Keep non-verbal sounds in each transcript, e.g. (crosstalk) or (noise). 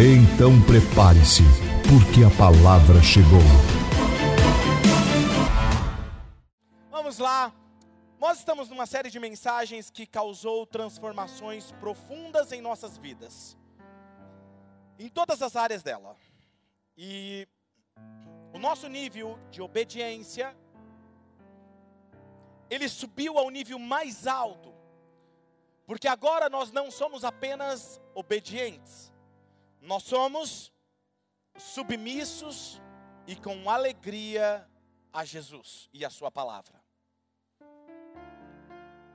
Então prepare-se, porque a palavra chegou. Vamos lá. Nós estamos numa série de mensagens que causou transformações profundas em nossas vidas. Em todas as áreas dela. E o nosso nível de obediência ele subiu ao nível mais alto. Porque agora nós não somos apenas obedientes nós somos submissos e com alegria a Jesus e a Sua palavra.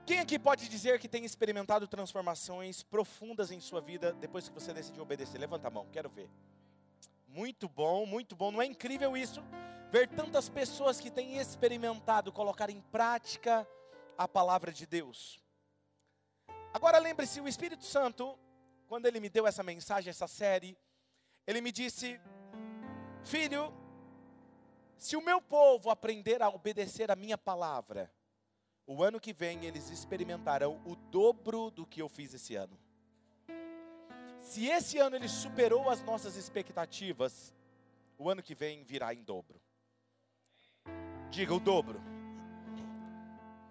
Quem aqui pode dizer que tem experimentado transformações profundas em sua vida depois que você decidiu obedecer? Levanta a mão, quero ver. Muito bom, muito bom. Não é incrível isso? Ver tantas pessoas que têm experimentado colocar em prática a palavra de Deus. Agora lembre-se, o Espírito Santo quando ele me deu essa mensagem, essa série, ele me disse: Filho, se o meu povo aprender a obedecer a minha palavra, o ano que vem eles experimentarão o dobro do que eu fiz esse ano. Se esse ano ele superou as nossas expectativas, o ano que vem virá em dobro. Diga o dobro.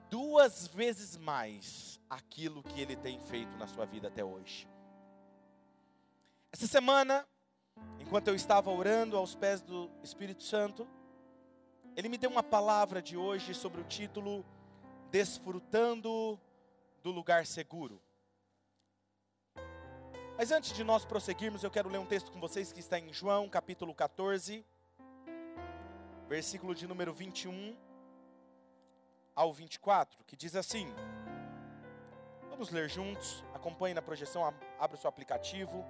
Duas vezes mais aquilo que ele tem feito na sua vida até hoje. Essa semana, enquanto eu estava orando aos pés do Espírito Santo, ele me deu uma palavra de hoje sobre o título Desfrutando do Lugar Seguro. Mas antes de nós prosseguirmos, eu quero ler um texto com vocês que está em João, capítulo 14, versículo de número 21 ao 24, que diz assim: Vamos ler juntos, acompanhe na projeção, abra o seu aplicativo.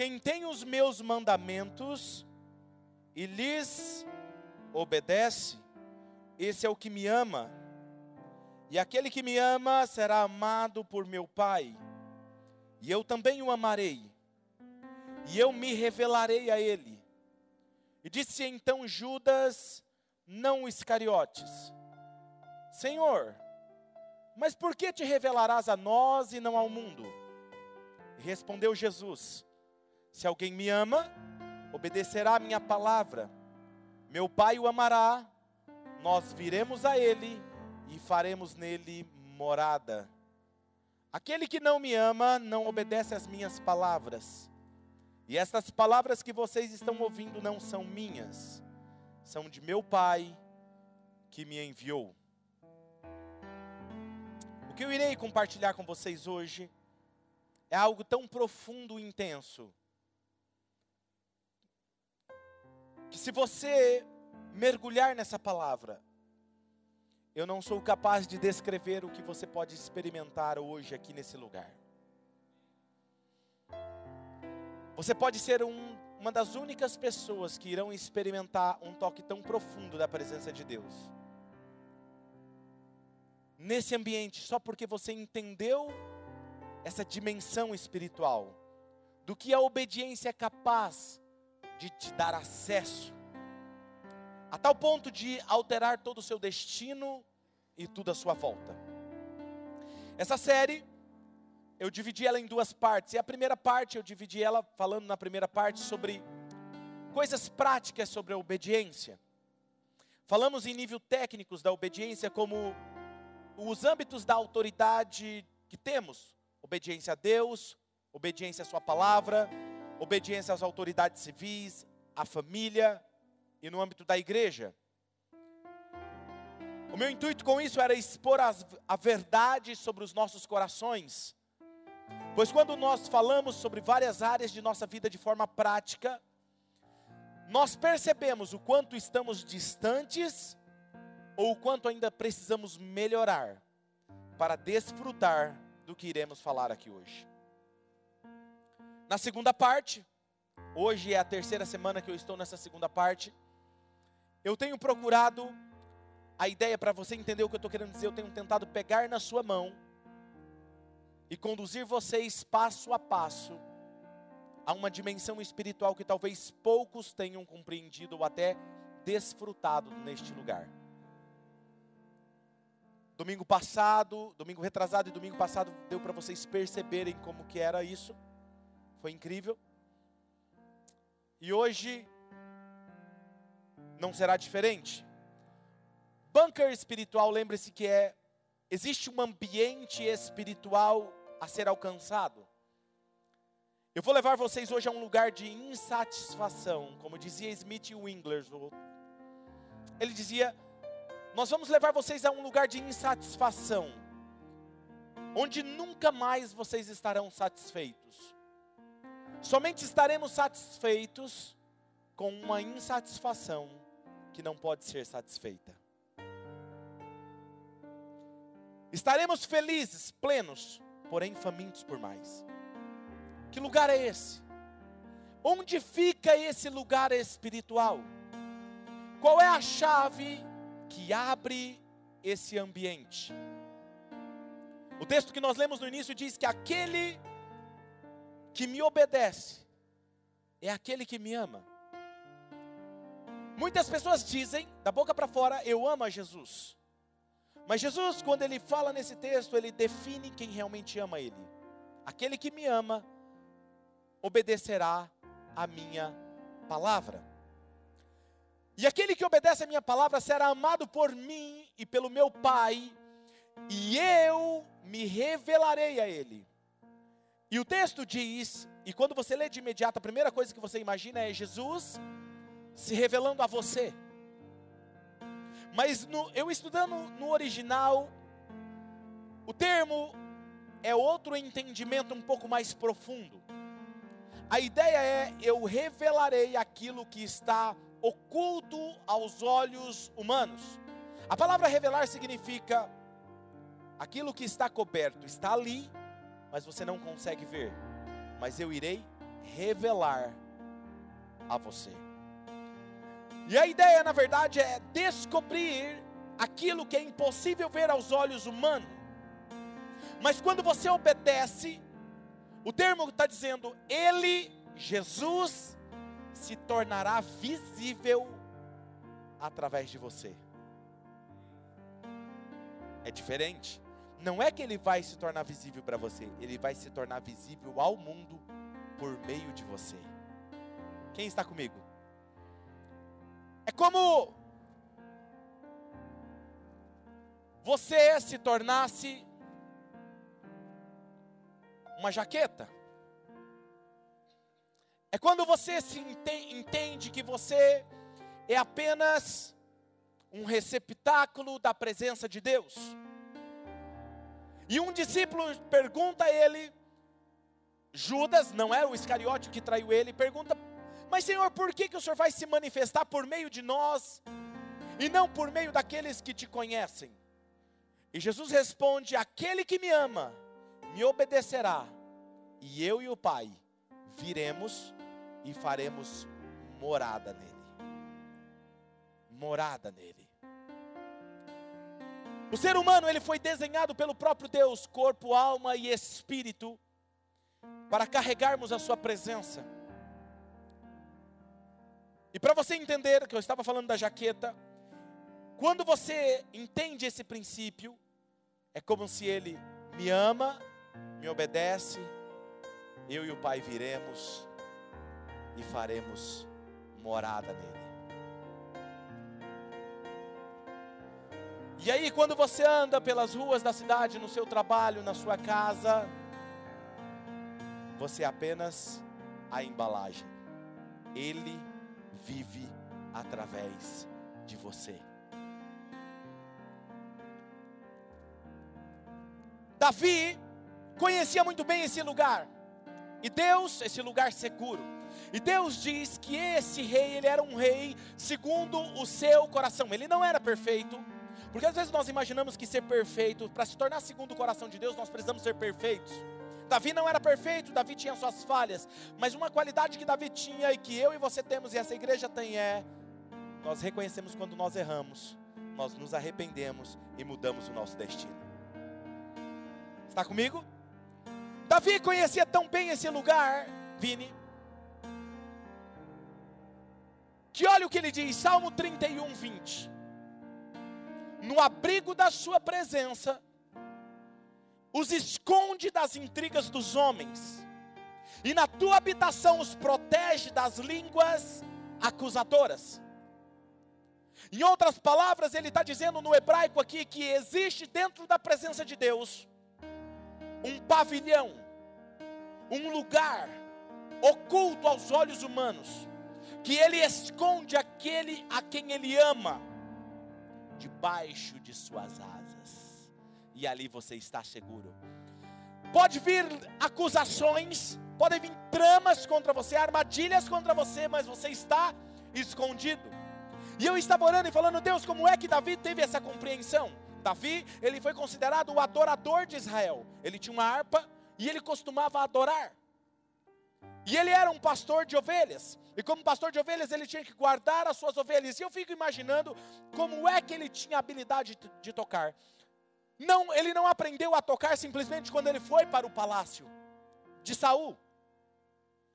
Quem tem os meus mandamentos e lhes obedece, esse é o que me ama. E aquele que me ama será amado por meu Pai. E eu também o amarei. E eu me revelarei a ele. E disse então Judas, não Iscariotes: Senhor, mas por que te revelarás a nós e não ao mundo? E respondeu Jesus: se alguém me ama, obedecerá a minha palavra. Meu Pai o amará, nós viremos a ele e faremos nele morada. Aquele que não me ama não obedece às minhas palavras. E estas palavras que vocês estão ouvindo não são minhas, são de meu Pai que me enviou. O que eu irei compartilhar com vocês hoje é algo tão profundo e intenso que se você mergulhar nessa palavra, eu não sou capaz de descrever o que você pode experimentar hoje aqui nesse lugar. Você pode ser um, uma das únicas pessoas que irão experimentar um toque tão profundo da presença de Deus. Nesse ambiente, só porque você entendeu essa dimensão espiritual, do que a obediência é capaz de te dar acesso, a tal ponto de alterar todo o seu destino e tudo à sua volta. Essa série, eu dividi ela em duas partes, e a primeira parte, eu dividi ela falando na primeira parte sobre coisas práticas sobre a obediência. Falamos em nível técnicos da obediência, como os âmbitos da autoridade que temos: obediência a Deus, obediência à Sua palavra, obediência às autoridades civis, à família e no âmbito da igreja. O meu intuito com isso era expor as, a verdade sobre os nossos corações. Pois quando nós falamos sobre várias áreas de nossa vida de forma prática, nós percebemos o quanto estamos distantes ou o quanto ainda precisamos melhorar para desfrutar do que iremos falar aqui hoje. Na segunda parte, hoje é a terceira semana que eu estou nessa segunda parte, eu tenho procurado, a ideia para você entender o que eu estou querendo dizer, eu tenho tentado pegar na sua mão e conduzir vocês passo a passo a uma dimensão espiritual que talvez poucos tenham compreendido ou até desfrutado neste lugar. Domingo passado, domingo retrasado e domingo passado deu para vocês perceberem como que era isso. Foi incrível. E hoje não será diferente. Bunker espiritual, lembre-se que é existe um ambiente espiritual a ser alcançado. Eu vou levar vocês hoje a um lugar de insatisfação, como dizia Smith Wingler. Ele dizia: nós vamos levar vocês a um lugar de insatisfação, onde nunca mais vocês estarão satisfeitos. Somente estaremos satisfeitos com uma insatisfação que não pode ser satisfeita. Estaremos felizes, plenos, porém famintos por mais. Que lugar é esse? Onde fica esse lugar espiritual? Qual é a chave que abre esse ambiente. O texto que nós lemos no início diz que aquele que me obedece é aquele que me ama. Muitas pessoas dizem, da boca para fora, eu amo a Jesus. Mas Jesus, quando ele fala nesse texto, ele define quem realmente ama ele. Aquele que me ama obedecerá a minha palavra. E aquele que obedece a minha palavra será amado por mim e pelo meu Pai, e eu me revelarei a ele. E o texto diz, e quando você lê de imediato, a primeira coisa que você imagina é Jesus se revelando a você. Mas no, eu estudando no original, o termo é outro entendimento um pouco mais profundo. A ideia é: eu revelarei aquilo que está oculto aos olhos humanos. A palavra revelar significa aquilo que está coberto, está ali, mas você não consegue ver. Mas eu irei revelar a você. E a ideia, na verdade, é descobrir aquilo que é impossível ver aos olhos humanos. Mas quando você obedece, o termo está dizendo, Ele, Jesus, se tornará visível através de você. É diferente. Não é que ele vai se tornar visível para você, ele vai se tornar visível ao mundo por meio de você. Quem está comigo? É como você se tornasse uma jaqueta. É quando você se entende que você é apenas um receptáculo da presença de Deus. E um discípulo pergunta a ele, Judas, não é o Iscariote que traiu ele, pergunta: Mas Senhor, por que, que o Senhor vai se manifestar por meio de nós e não por meio daqueles que te conhecem? E Jesus responde: Aquele que me ama, me obedecerá, e eu e o Pai viremos e faremos morada nele. Morada nele. O ser humano ele foi desenhado pelo próprio Deus, corpo, alma e espírito, para carregarmos a sua presença. E para você entender que eu estava falando da jaqueta, quando você entende esse princípio, é como se ele me ama, me obedece, eu e o Pai viremos e faremos morada nele. E aí, quando você anda pelas ruas da cidade, no seu trabalho, na sua casa, você é apenas a embalagem. Ele vive através de você. Davi conhecia muito bem esse lugar. E Deus, esse lugar seguro. E Deus diz que esse rei, ele era um rei segundo o seu coração. Ele não era perfeito, porque às vezes nós imaginamos que ser perfeito, para se tornar segundo o coração de Deus, nós precisamos ser perfeitos. Davi não era perfeito, Davi tinha suas falhas, mas uma qualidade que Davi tinha e que eu e você temos e essa igreja tem é nós reconhecemos quando nós erramos, nós nos arrependemos e mudamos o nosso destino. Está comigo? Davi conhecia tão bem esse lugar, Vini, que olha o que ele diz, Salmo 31, 20. No abrigo da sua presença, os esconde das intrigas dos homens, e na tua habitação os protege das línguas acusadoras. Em outras palavras, ele está dizendo no hebraico aqui que existe dentro da presença de Deus um pavilhão, um lugar oculto aos olhos humanos, que ele esconde aquele a quem ele ama debaixo de suas asas, e ali você está seguro. Pode vir acusações, podem vir tramas contra você, armadilhas contra você, mas você está escondido. E eu estava orando e falando, Deus, como é que Davi teve essa compreensão? Davi, ele foi considerado o adorador de Israel. Ele tinha uma harpa e ele costumava adorar. E ele era um pastor de ovelhas. E como pastor de ovelhas, ele tinha que guardar as suas ovelhas. E eu fico imaginando como é que ele tinha habilidade de, tocar. Não, ele não aprendeu a tocar simplesmente quando ele foi para o palácio de Saul.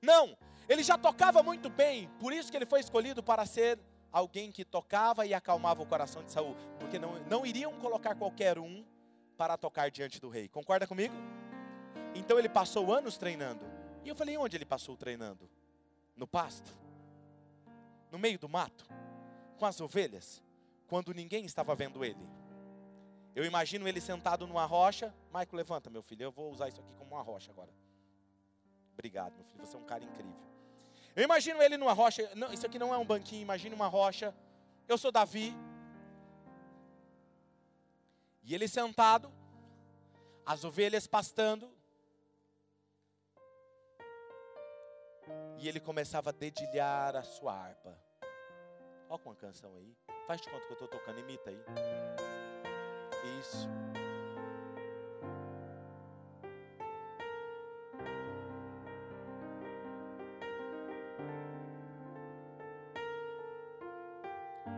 Não, ele já tocava muito bem, por isso que ele foi escolhido para ser alguém que tocava e acalmava o coração de Saul, porque não, não iriam colocar qualquer um para tocar diante do rei. Concorda comigo? Então ele passou anos treinando. E eu falei, onde ele passou treinando? No pasto? No meio do mato? Com as ovelhas? Quando ninguém estava vendo ele. Eu imagino ele sentado numa rocha. Maico, levanta, meu filho. Eu vou usar isso aqui como uma rocha agora. Obrigado, meu filho. Você é um cara incrível. Eu imagino ele numa rocha. Não, isso aqui não é um banquinho, imagine uma rocha. Eu sou Davi. E ele sentado, as ovelhas pastando. E ele começava a dedilhar a sua harpa. Olha uma canção aí. Faz de conta que eu estou tocando, imita aí. Isso.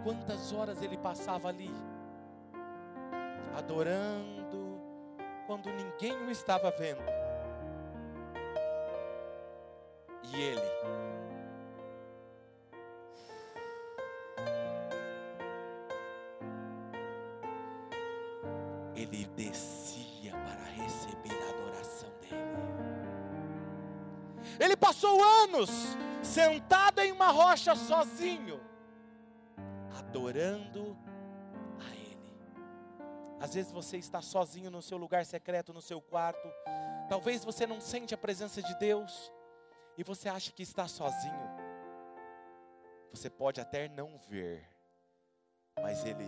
Quantas horas ele passava ali, adorando, quando ninguém o estava vendo. E ele, ele descia para receber a adoração dele. Ele passou anos sentado em uma rocha sozinho adorando a Ele. Às vezes você está sozinho no seu lugar secreto, no seu quarto. Talvez você não sente a presença de Deus e você acha que está sozinho. Você pode até não ver, mas Ele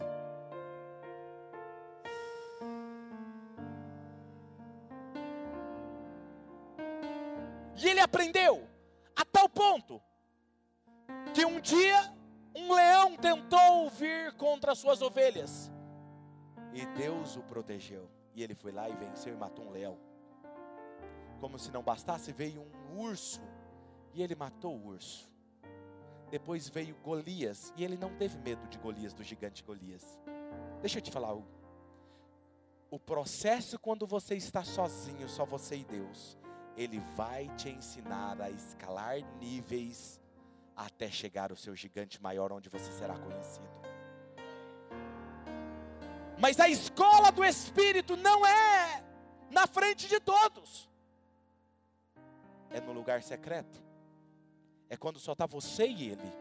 E ele aprendeu a tal ponto que um dia um leão tentou vir contra as suas ovelhas. E Deus o protegeu. E ele foi lá e venceu e matou um leão. Como se não bastasse, veio um urso. E ele matou o urso. Depois veio Golias. E ele não teve medo de Golias, do gigante Golias. Deixa eu te falar algo. O processo quando você está sozinho, só você e Deus, ele vai te ensinar a escalar níveis até chegar o seu gigante maior, onde você será conhecido. Mas a escola do Espírito não é na frente de todos, é no lugar secreto, é quando só está você e Ele.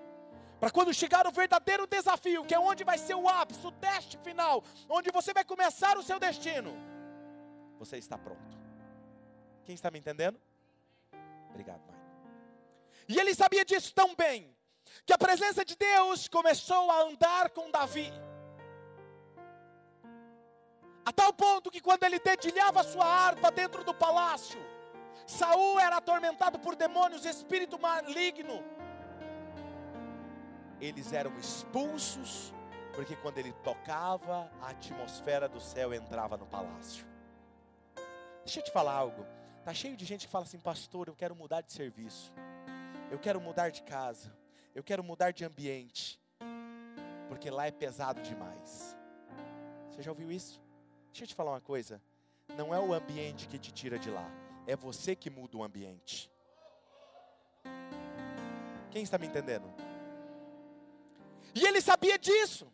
Para quando chegar o verdadeiro desafio, que é onde vai ser o ápice, o teste final, onde você vai começar o seu destino, você está pronto. Quem está me entendendo? Obrigado, Mãe. E ele sabia disso tão bem, que a presença de Deus começou a andar com Davi. A tal ponto que quando ele dedilhava sua harpa dentro do palácio, Saul era atormentado por demônios, espírito maligno. Eles eram expulsos, porque quando ele tocava, a atmosfera do céu entrava no palácio. Deixa eu te falar algo. Tá cheio de gente que fala assim, pastor, eu quero mudar de serviço. Eu quero mudar de casa. Eu quero mudar de ambiente. Porque lá é pesado demais. Você já ouviu isso? Deixa eu te falar uma coisa. Não é o ambiente que te tira de lá. É você que muda o ambiente. Quem está me entendendo? E ele sabia disso.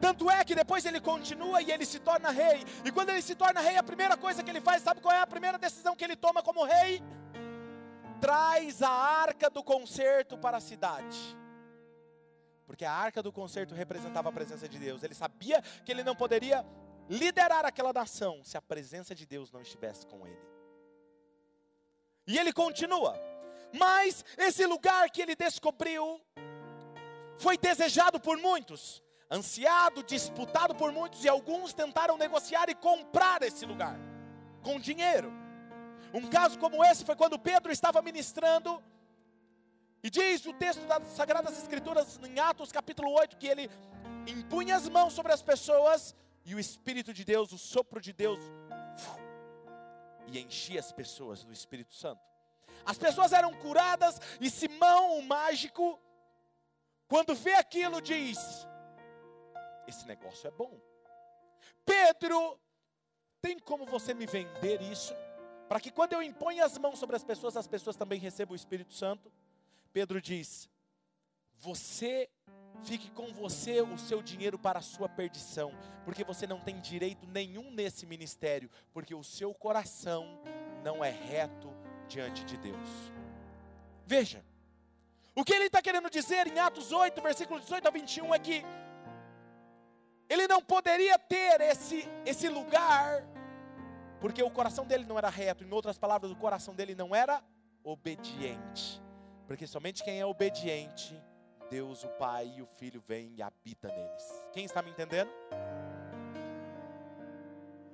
Tanto é que depois ele continua e ele se torna rei. E quando ele se torna rei, a primeira coisa que ele faz, sabe qual é a primeira decisão que ele toma como rei? Traz a arca do concerto para a cidade. Porque a arca do concerto representava a presença de Deus. Ele sabia que ele não poderia liderar aquela nação se a presença de Deus não estivesse com ele. E ele continua. Mas esse lugar que ele descobriu foi desejado por muitos ansiado, disputado por muitos, e alguns tentaram negociar e comprar esse lugar com dinheiro. Um caso como esse foi quando Pedro estava ministrando, e diz o texto das Sagradas Escrituras, em Atos capítulo 8, que ele impunha as mãos sobre as pessoas, e o Espírito de Deus, o sopro de Deus, e enchia as pessoas do Espírito Santo. As pessoas eram curadas, e Simão, o mágico, quando vê aquilo, diz: esse negócio é bom. Pedro, tem como você me vender isso? Para que quando eu imponho as mãos sobre as pessoas, as pessoas também recebam o Espírito Santo? Pedro diz: Você fique com você o seu dinheiro para a sua perdição, porque você não tem direito nenhum nesse ministério, porque o seu coração não é reto diante de Deus. Veja, o que ele está querendo dizer em Atos 8, versículos 18 a 21 é que ele não poderia ter esse, esse lugar, porque o coração dele não era reto. Em outras palavras, o coração dele não era obediente. Porque somente quem é obediente, Deus, o Pai e o Filho vem e habita neles. Quem está me entendendo?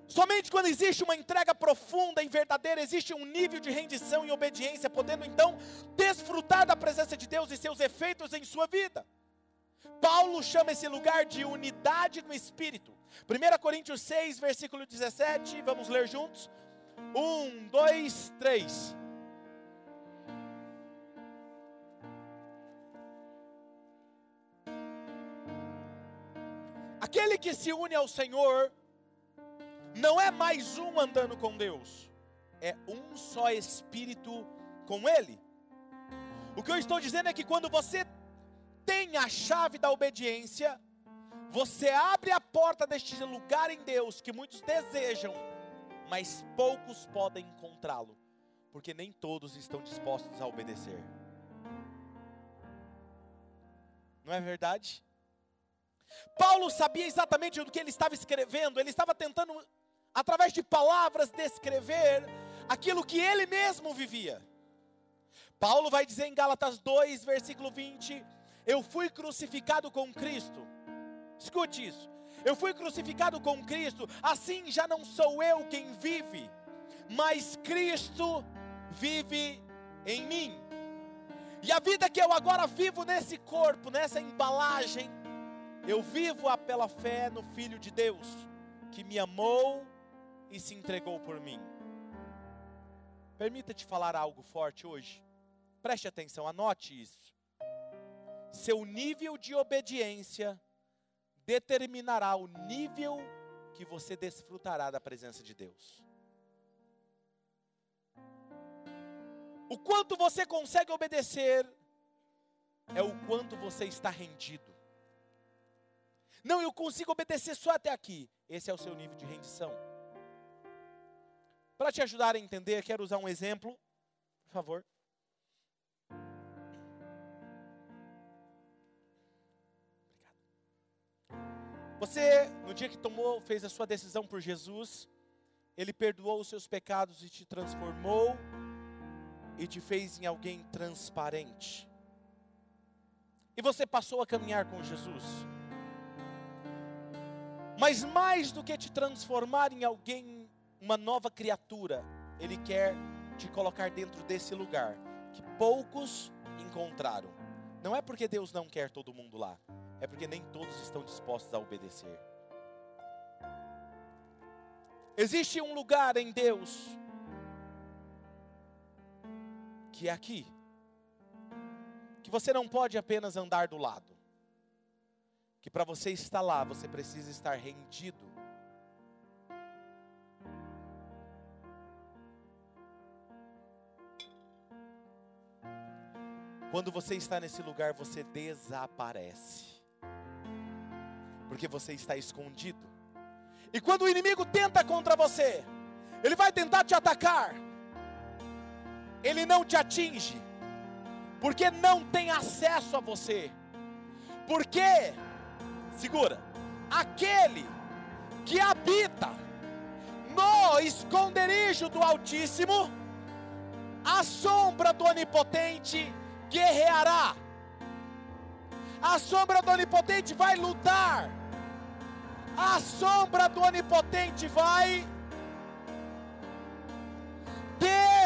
Somente quando existe uma entrega profunda e verdadeira, existe um nível de rendição e obediência, podendo então desfrutar da presença de Deus e seus efeitos em sua vida. Paulo chama esse lugar de unidade no Espírito. 1 Coríntios 6, versículo 17, vamos ler juntos. Um, dois, três. Aquele que se une ao Senhor, não é mais um andando com Deus, é um só Espírito com Ele. O que eu estou dizendo é que quando você tem a chave da obediência, você abre a porta deste lugar em Deus que muitos desejam, mas poucos podem encontrá-lo, porque nem todos estão dispostos a obedecer. Não é verdade? Paulo sabia exatamente do que ele estava escrevendo, ele estava tentando, através de palavras, descrever aquilo que ele mesmo vivia. Paulo vai dizer em Gálatas 2, versículo 20: eu fui crucificado com Cristo. Escute isso. Eu fui crucificado com Cristo, assim já não sou eu quem vive, mas Cristo vive em mim. E a vida que eu agora vivo nesse corpo, nessa embalagem, eu vivo-a pela fé no Filho de Deus, que me amou e se entregou por mim. Permita-te falar algo forte hoje. Preste atenção, anote isso seu nível de obediência determinará o nível que você desfrutará da presença de Deus. O quanto você consegue obedecer é o quanto você está rendido. Não, eu consigo obedecer só até aqui. Esse é o seu nível de rendição. Para te ajudar a entender, quero usar um exemplo, por favor. Você, no dia que tomou, fez a sua decisão por Jesus, Ele perdoou os seus pecados e te transformou e te fez em alguém transparente. E você passou a caminhar com Jesus. Mas mais do que te transformar em alguém, uma nova criatura, Ele quer te colocar dentro desse lugar que poucos encontraram. Não é porque Deus não quer todo mundo lá, é porque nem todos estão dispostos a obedecer. Existe um lugar em Deus que é aqui. Que você não pode apenas andar do lado. Que para você estar lá, você precisa estar rendido. Quando você está nesse lugar, você desaparece. Porque você está escondido. E quando o inimigo tenta contra você, ele vai tentar te atacar. Ele não te atinge, porque não tem acesso a você. Porque, segura, aquele que habita no esconderijo do Altíssimo, a sombra do Onipotente guerreará. A sombra do Onipotente vai lutar. A sombra do Onipotente vai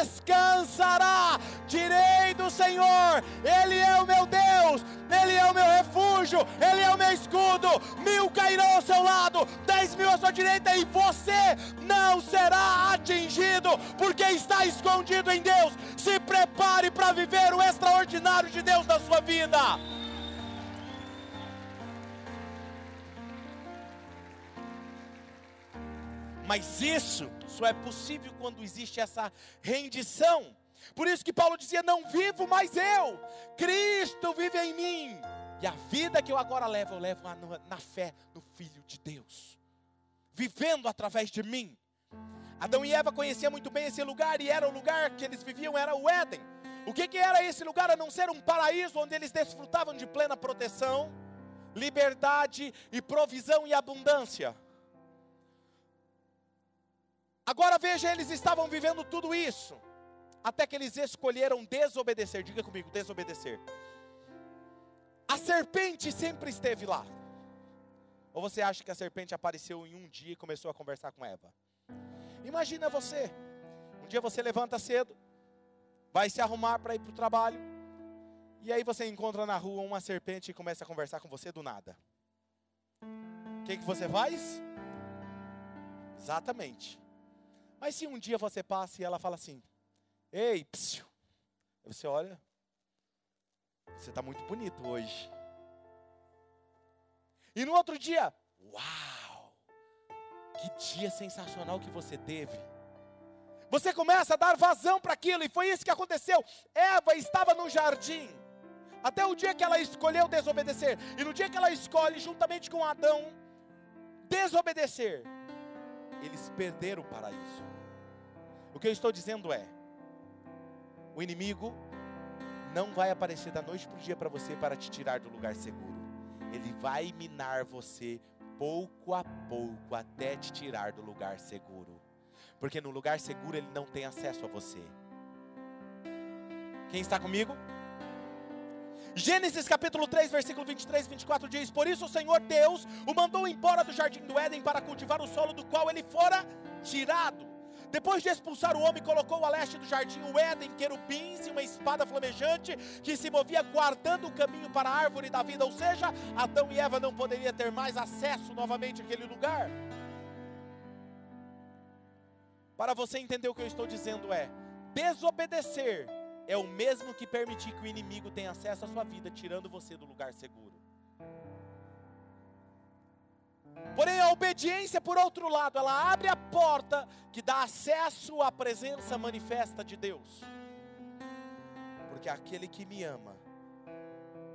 descansará. Direi do Senhor: Ele é o meu Deus, Ele é o meu refúgio, Ele é o meu escudo. Mil cairão ao seu lado, dez mil à sua direita, e você não será atingido, porque está escondido em Deus. Se prepare para viver o extraordinário de Deus na sua vida. Mas isso só é possível quando existe essa rendição. Por isso que Paulo dizia: Não vivo mais eu, Cristo vive em mim. E a vida que eu agora levo, eu levo na fé no Filho de Deus, vivendo através de mim. Adão e Eva conheciam muito bem esse lugar, e era o lugar que eles viviam, era o Éden. O que, que era esse lugar a não ser um paraíso onde eles desfrutavam de plena proteção, liberdade e provisão e abundância? Agora veja, eles estavam vivendo tudo isso, até que eles escolheram desobedecer. Diga comigo, desobedecer. A serpente sempre esteve lá. Ou você acha que a serpente apareceu em um dia e começou a conversar com Eva? Imagina você, um dia você levanta cedo, vai se arrumar para ir para o trabalho, e aí você encontra na rua uma serpente e começa a conversar com você do nada. O que, que você faz? Exatamente. Mas se um dia você passa e ela fala assim: Ei, psiu. você olha, você está muito bonito hoje. E no outro dia, uau, que dia sensacional que você teve. Você começa a dar vazão para aquilo, e foi isso que aconteceu. Eva estava no jardim, até o dia que ela escolheu desobedecer, e no dia que ela escolhe, juntamente com Adão, desobedecer, eles perderam o paraíso. O que eu estou dizendo é: o inimigo não vai aparecer da noite para o dia para você para te tirar do lugar seguro. Ele vai minar você pouco a pouco até te tirar do lugar seguro. Porque no lugar seguro ele não tem acesso a você. Quem está comigo? Gênesis capítulo 3, versículo 23 e 24 diz: Por isso o Senhor Deus o mandou embora do jardim do Éden para cultivar o solo do qual ele fora tirado. Depois de expulsar o homem, colocou a leste do jardim o Éden, querubins e uma espada flamejante que se movia guardando o caminho para a árvore da vida. Ou seja, Adão e Eva não poderiam ter mais acesso novamente àquele lugar. Para você entender o que eu estou dizendo é: desobedecer é o mesmo que permitir que o inimigo tenha acesso à sua vida, tirando você do lugar seguro. Porém, a obediência, por outro lado, ela abre a porta que dá acesso à presença manifesta de Deus. Porque aquele que me ama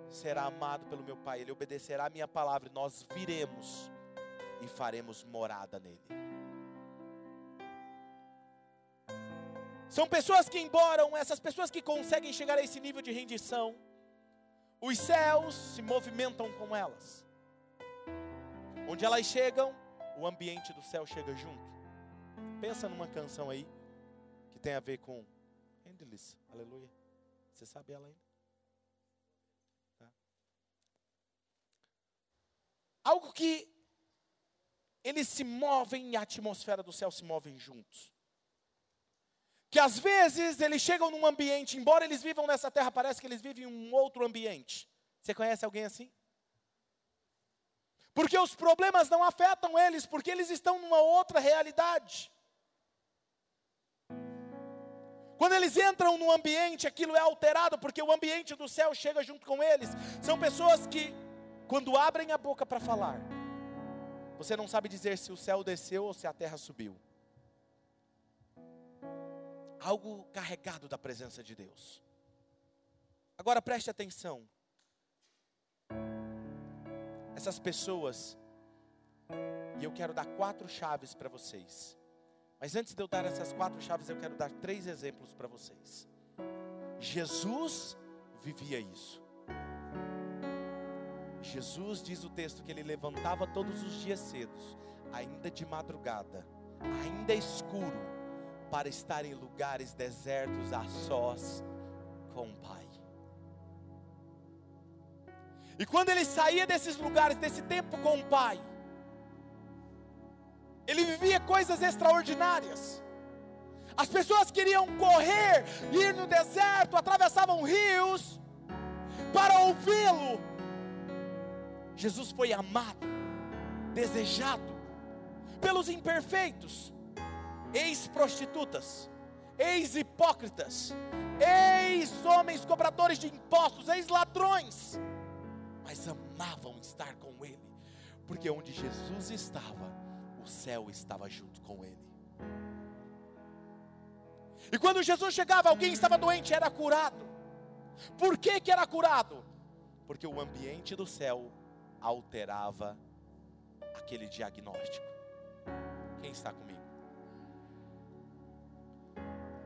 será amado pelo meu Pai, ele obedecerá a minha palavra, e nós viremos e faremos morada nele. São pessoas que, embora essas pessoas que conseguem chegar a esse nível de rendição, os céus se movimentam com elas. Onde elas chegam, o ambiente do céu chega junto. Pensa numa canção aí que tem a ver com Endless, aleluia. Você sabe ela ainda? Tá. Algo que eles se movem e a atmosfera do céu se movem juntos. Que às vezes eles chegam num ambiente, embora eles vivam nessa terra, parece que eles vivem em um outro ambiente. Você conhece alguém assim? Porque os problemas não afetam eles, porque eles estão numa outra realidade. Quando eles entram no ambiente, aquilo é alterado, porque o ambiente do céu chega junto com eles. São pessoas que, quando abrem a boca para falar, você não sabe dizer se o céu desceu ou se a terra subiu. Algo carregado da presença de Deus. Agora preste atenção. Essas pessoas, e eu quero dar quatro chaves para vocês. Mas antes de eu dar essas quatro chaves, eu quero dar três exemplos para vocês. Jesus vivia isso. Jesus diz o texto que ele levantava todos os dias cedos, ainda de madrugada, ainda escuro, para estar em lugares desertos a sós com o Pai. E quando ele saía desses lugares, desse tempo com o Pai, ele vivia coisas extraordinárias. As pessoas queriam correr, ir no deserto, atravessavam rios para ouvi-lo. Jesus foi amado, desejado pelos imperfeitos, ex-prostitutas, ex-hipócritas, ex-homens cobradores de impostos, ex-ladrões, mas amavam estar com Ele, porque onde Jesus estava, o céu estava junto com ele. E quando Jesus chegava, alguém estava doente, era curado. Por que, que era curado? Porque o ambiente do céu alterava aquele diagnóstico. Quem está comigo?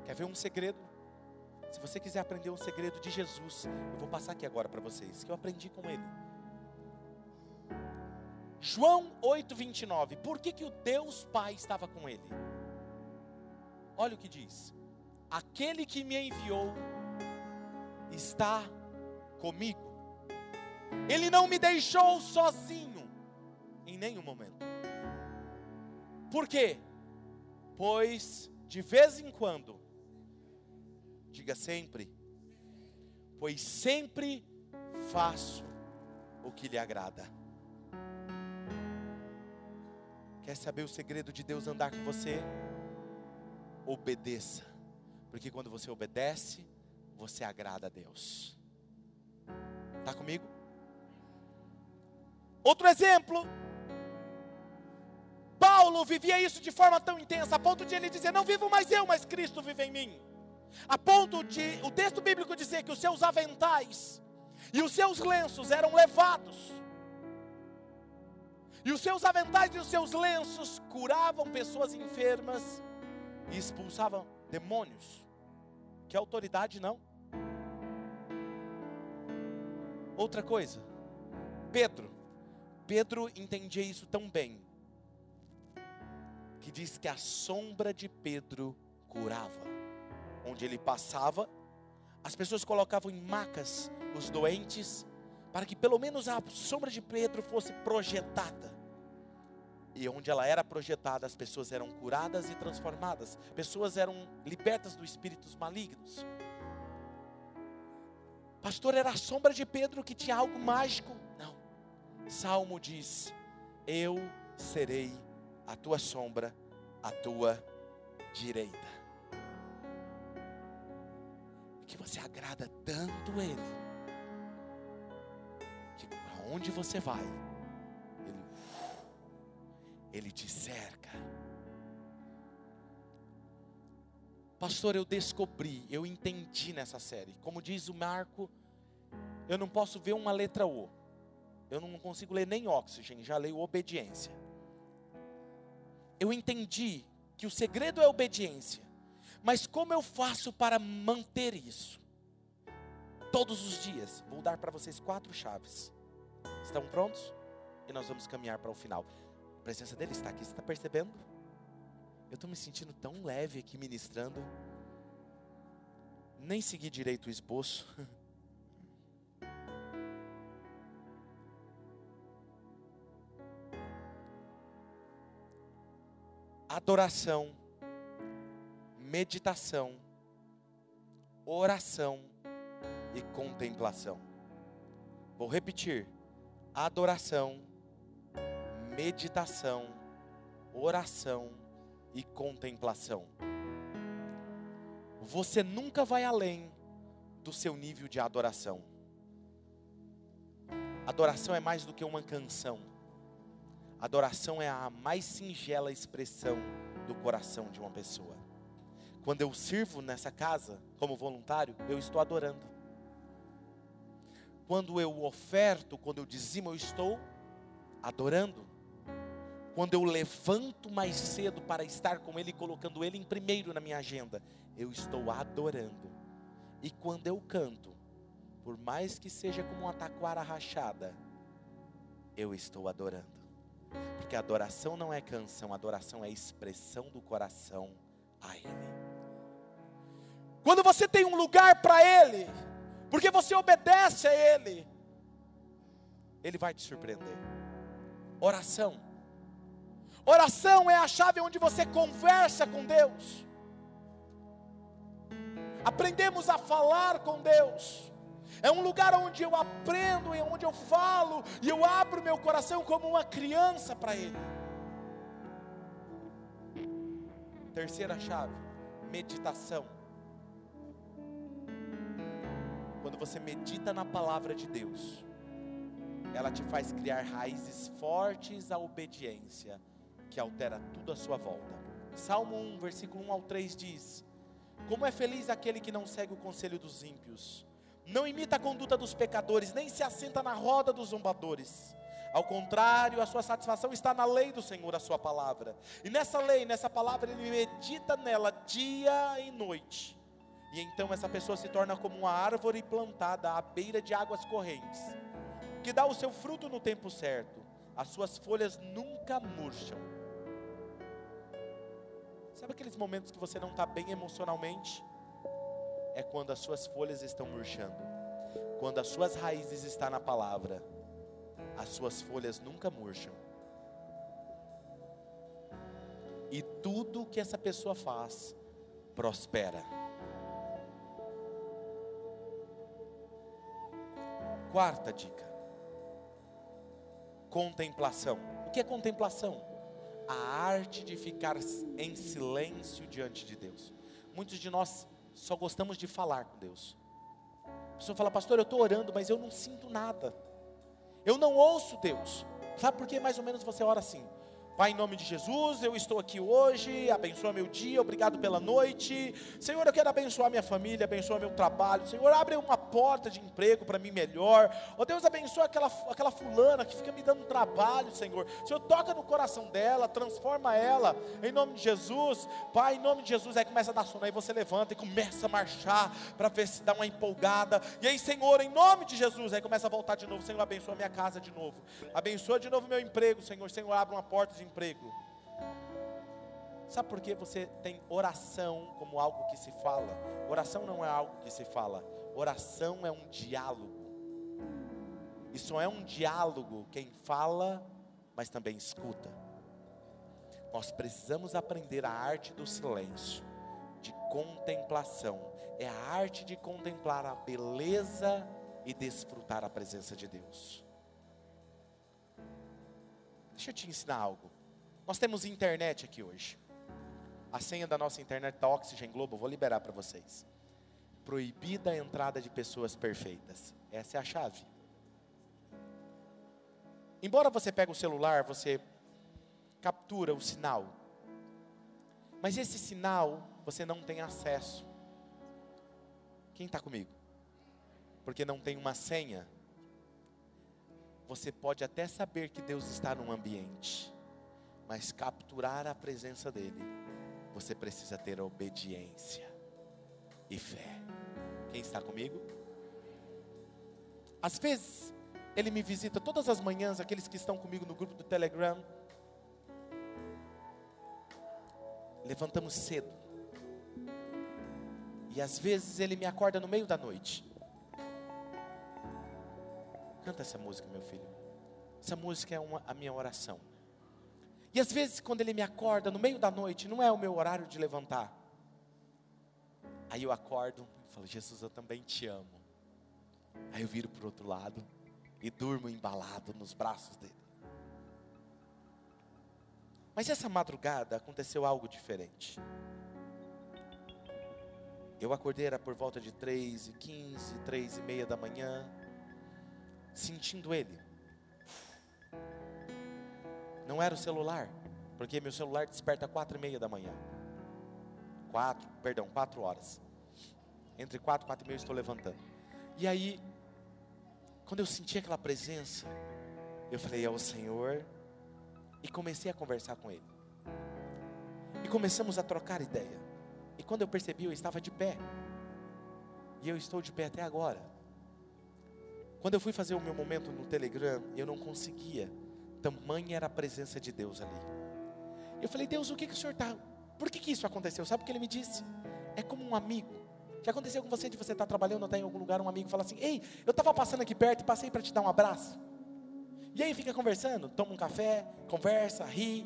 Quer ver um segredo? Se você quiser aprender um segredo de Jesus, eu vou passar aqui agora para vocês, que eu aprendi com ele. João 8:29. Por que, que o Deus Pai estava com ele? Olha o que diz: Aquele que me enviou está comigo. Ele não me deixou sozinho em nenhum momento. Por quê? Pois de vez em quando, diga sempre, pois sempre faço o que lhe agrada. Quer saber o segredo de Deus andar com você? Obedeça. Porque quando você obedece, você agrada a Deus. Está comigo? Outro exemplo. Paulo vivia isso de forma tão intensa, a ponto de ele dizer: Não vivo mais eu, mas Cristo vive em mim. A ponto de o texto bíblico dizer que os seus aventais e os seus lenços eram levados e os seus aventais e os seus lenços curavam pessoas enfermas e expulsavam demônios. Que autoridade não? Outra coisa, Pedro. Pedro entendia isso tão bem, que diz que a sombra de Pedro curava. Onde ele passava, as pessoas colocavam em macas os doentes para que pelo menos a sombra de Pedro fosse projetada. E onde ela era projetada, as pessoas eram curadas e transformadas, pessoas eram libertas dos espíritos malignos. Pastor, era a sombra de Pedro que tinha algo mágico? Não. Salmo diz: Eu serei a tua sombra, a tua direita. Você agrada tanto Ele Onde você vai, Ele, ele te cerca. Pastor, eu descobri, eu entendi nessa série. Como diz o Marco, eu não posso ver uma letra O. Eu não consigo ler nem oxigênio, já leio obediência. Eu entendi que o segredo é obediência. Mas como eu faço para manter isso? Todos os dias. Vou dar para vocês quatro chaves. Estão prontos? E nós vamos caminhar para o final. A presença dele está aqui, você está percebendo? Eu estou me sentindo tão leve aqui ministrando. Nem segui direito o esboço. (laughs) Adoração, meditação, oração e contemplação. Vou repetir adoração, meditação, oração e contemplação. você nunca vai além do seu nível de adoração. Adoração é mais do que uma canção. Adoração é a mais singela expressão do coração de uma pessoa. Quando eu sirvo nessa casa como voluntário, eu estou adorando. Quando eu oferto, quando eu dizimo, eu estou adorando. Quando eu levanto mais cedo para estar com Ele, colocando Ele em primeiro na minha agenda, eu estou adorando. E quando eu canto, por mais que seja como uma taquara rachada, eu estou adorando. Porque adoração não é canção, adoração é expressão do coração a Ele. Quando você tem um lugar para Ele, porque você obedece a Ele, Ele vai te surpreender. Oração. Oração é a chave onde você conversa com Deus. Aprendemos a falar com Deus. É um lugar onde eu aprendo e onde eu falo e eu abro meu coração como uma criança para Ele. Terceira chave, meditação. Quando você medita na palavra de Deus, ela te faz criar raízes fortes à obediência, que altera tudo à sua volta. Salmo 1, versículo 1 ao 3 diz: Como é feliz aquele que não segue o conselho dos ímpios, não imita a conduta dos pecadores, nem se assenta na roda dos zombadores. Ao contrário, a sua satisfação está na lei do Senhor, a sua palavra. E nessa lei, nessa palavra, ele medita nela dia e noite. E então essa pessoa se torna como uma árvore plantada à beira de águas correntes, que dá o seu fruto no tempo certo. As suas folhas nunca murcham. Sabe aqueles momentos que você não está bem emocionalmente? É quando as suas folhas estão murchando. Quando as suas raízes estão na palavra, as suas folhas nunca murcham. E tudo que essa pessoa faz prospera. Quarta dica: contemplação. O que é contemplação? A arte de ficar em silêncio diante de Deus. Muitos de nós só gostamos de falar com Deus. A pessoa fala, pastor, eu estou orando, mas eu não sinto nada. Eu não ouço Deus. Sabe por que mais ou menos você ora assim? Pai, em nome de Jesus, eu estou aqui hoje, abençoa meu dia, obrigado pela noite. Senhor, eu quero abençoar minha família, abençoa meu trabalho. Senhor, abre uma porta de emprego para mim melhor. Ó oh, Deus, abençoa aquela, aquela fulana que fica me dando trabalho, Senhor. Senhor, toca no coração dela, transforma ela, em nome de Jesus. Pai, em nome de Jesus, aí começa a dar sono, aí você levanta e começa a marchar para ver se dá uma empolgada. E aí, Senhor, em nome de Jesus, aí começa a voltar de novo. Senhor, abençoa minha casa de novo. Abençoa de novo meu emprego, Senhor. Senhor, abre uma porta de emprego. Sabe por que você tem oração como algo que se fala? Oração não é algo que se fala, oração é um diálogo. E só é um diálogo quem fala, mas também escuta. Nós precisamos aprender a arte do silêncio, de contemplação. É a arte de contemplar a beleza e desfrutar a presença de Deus. Deixa eu te ensinar algo. Nós temos internet aqui hoje. A senha da nossa internet da Oxygen Globo, vou liberar para vocês. Proibida a entrada de pessoas perfeitas. Essa é a chave. Embora você pegue o celular, você captura o sinal. Mas esse sinal você não tem acesso. Quem está comigo? Porque não tem uma senha. Você pode até saber que Deus está num ambiente mas capturar a presença dEle, você precisa ter obediência e fé. Quem está comigo? Às vezes, Ele me visita todas as manhãs, aqueles que estão comigo no grupo do Telegram. Levantamos cedo. E às vezes Ele me acorda no meio da noite. Canta essa música, meu filho. Essa música é uma, a minha oração. E às vezes, quando ele me acorda no meio da noite, não é o meu horário de levantar. Aí eu acordo e falo: Jesus, eu também te amo. Aí eu viro para o outro lado e durmo embalado nos braços dele. Mas essa madrugada aconteceu algo diferente. Eu acordei, era por volta de 3 e 15, 3 e meia da manhã, sentindo ele. Não era o celular, porque meu celular desperta quatro e meia da manhã. Quatro, perdão, quatro horas. Entre quatro e quatro e meia eu estou levantando. E aí, quando eu senti aquela presença, eu falei, é o Senhor. E comecei a conversar com ele. E começamos a trocar ideia. E quando eu percebi, eu estava de pé. E eu estou de pé até agora. Quando eu fui fazer o meu momento no Telegram, eu não conseguia. Tamanha era a presença de Deus ali. Eu falei, Deus, o que, que o Senhor está. Por que, que isso aconteceu? Sabe o que ele me disse? É como um amigo. Já aconteceu com você de você estar tá trabalhando, está em algum lugar, um amigo fala assim: Ei, eu estava passando aqui perto e passei para te dar um abraço. E aí fica conversando, toma um café, conversa, ri.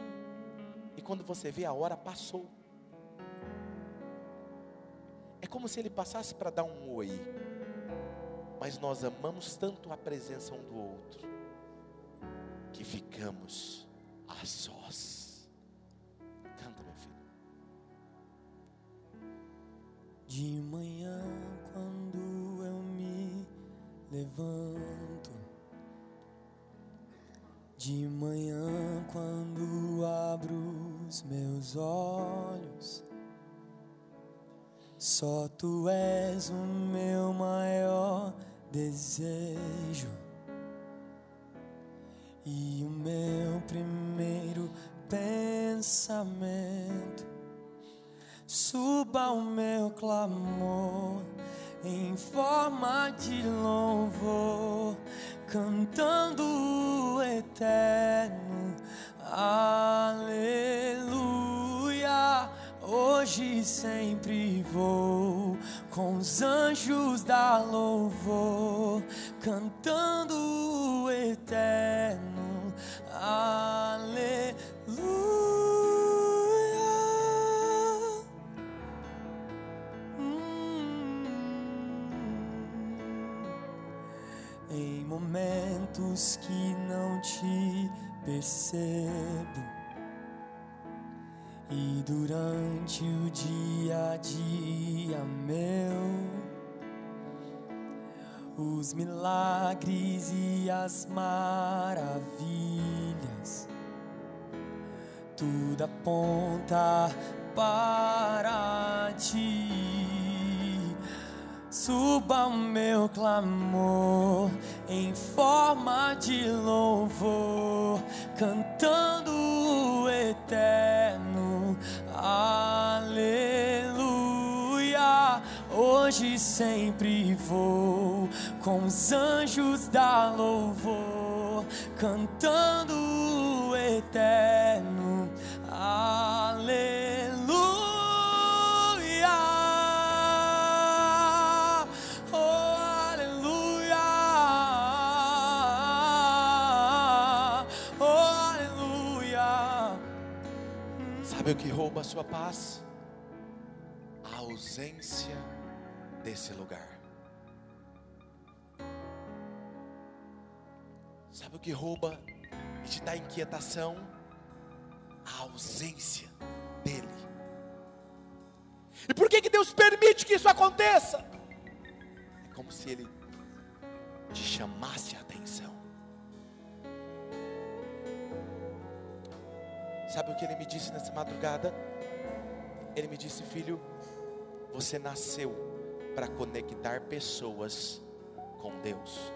E quando você vê, a hora passou. É como se ele passasse para dar um oi. Mas nós amamos tanto a presença um do outro que ficamos a sós. Canta, meu filho. De manhã, quando eu me levanto de manhã, quando abro os meus olhos, só tu és o meu maior desejo e o meu primeiro pensamento. Suba o meu clamor em forma de louvor cantando eterno, aleluia. Hoje sempre vou com os anjos da louvor, cantando eterno, aleluia. momentos que não te percebo. E durante o dia a dia meu, os milagres e as maravilhas, tudo aponta para ti. Suba o meu clamor em forma de louvor, cantando eterno, aleluia. Hoje sempre vou com os anjos da louvor, cantando eterno, aleluia. Sabe o que rouba a sua paz? A ausência desse lugar. Sabe o que rouba e te dá inquietação? A ausência dele. E por que, que Deus permite que isso aconteça? É como se ele te chamasse a atenção. Sabe o que ele me disse nessa madrugada? Ele me disse, filho, você nasceu para conectar pessoas com Deus.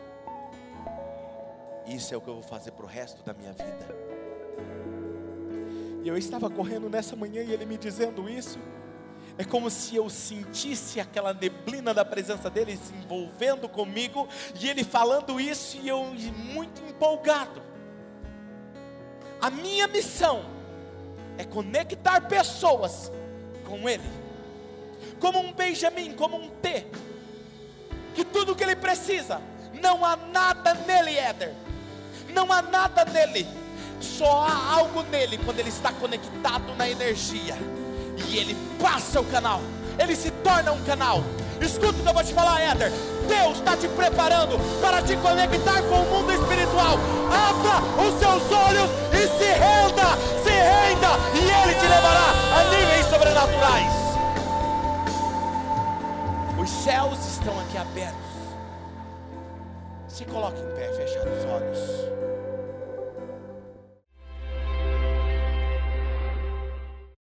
Isso é o que eu vou fazer para o resto da minha vida. E eu estava correndo nessa manhã e ele me dizendo isso. É como se eu sentisse aquela neblina da presença dele se envolvendo comigo e ele falando isso e eu muito empolgado. A minha missão é conectar pessoas com Ele, como um Benjamin, como um T, que tudo que ele precisa, não há nada nele, Éder, não há nada nele, só há algo nele quando ele está conectado na energia, e ele passa o canal, ele se torna um canal. Escuta o que eu vou te falar, Éder. Deus está te preparando para te conectar com o mundo espiritual. Abra os seus olhos e se renda, se renda, e Ele te levará a níveis sobrenaturais. Céus estão aqui abertos. Se coloque em pé, fechando os olhos.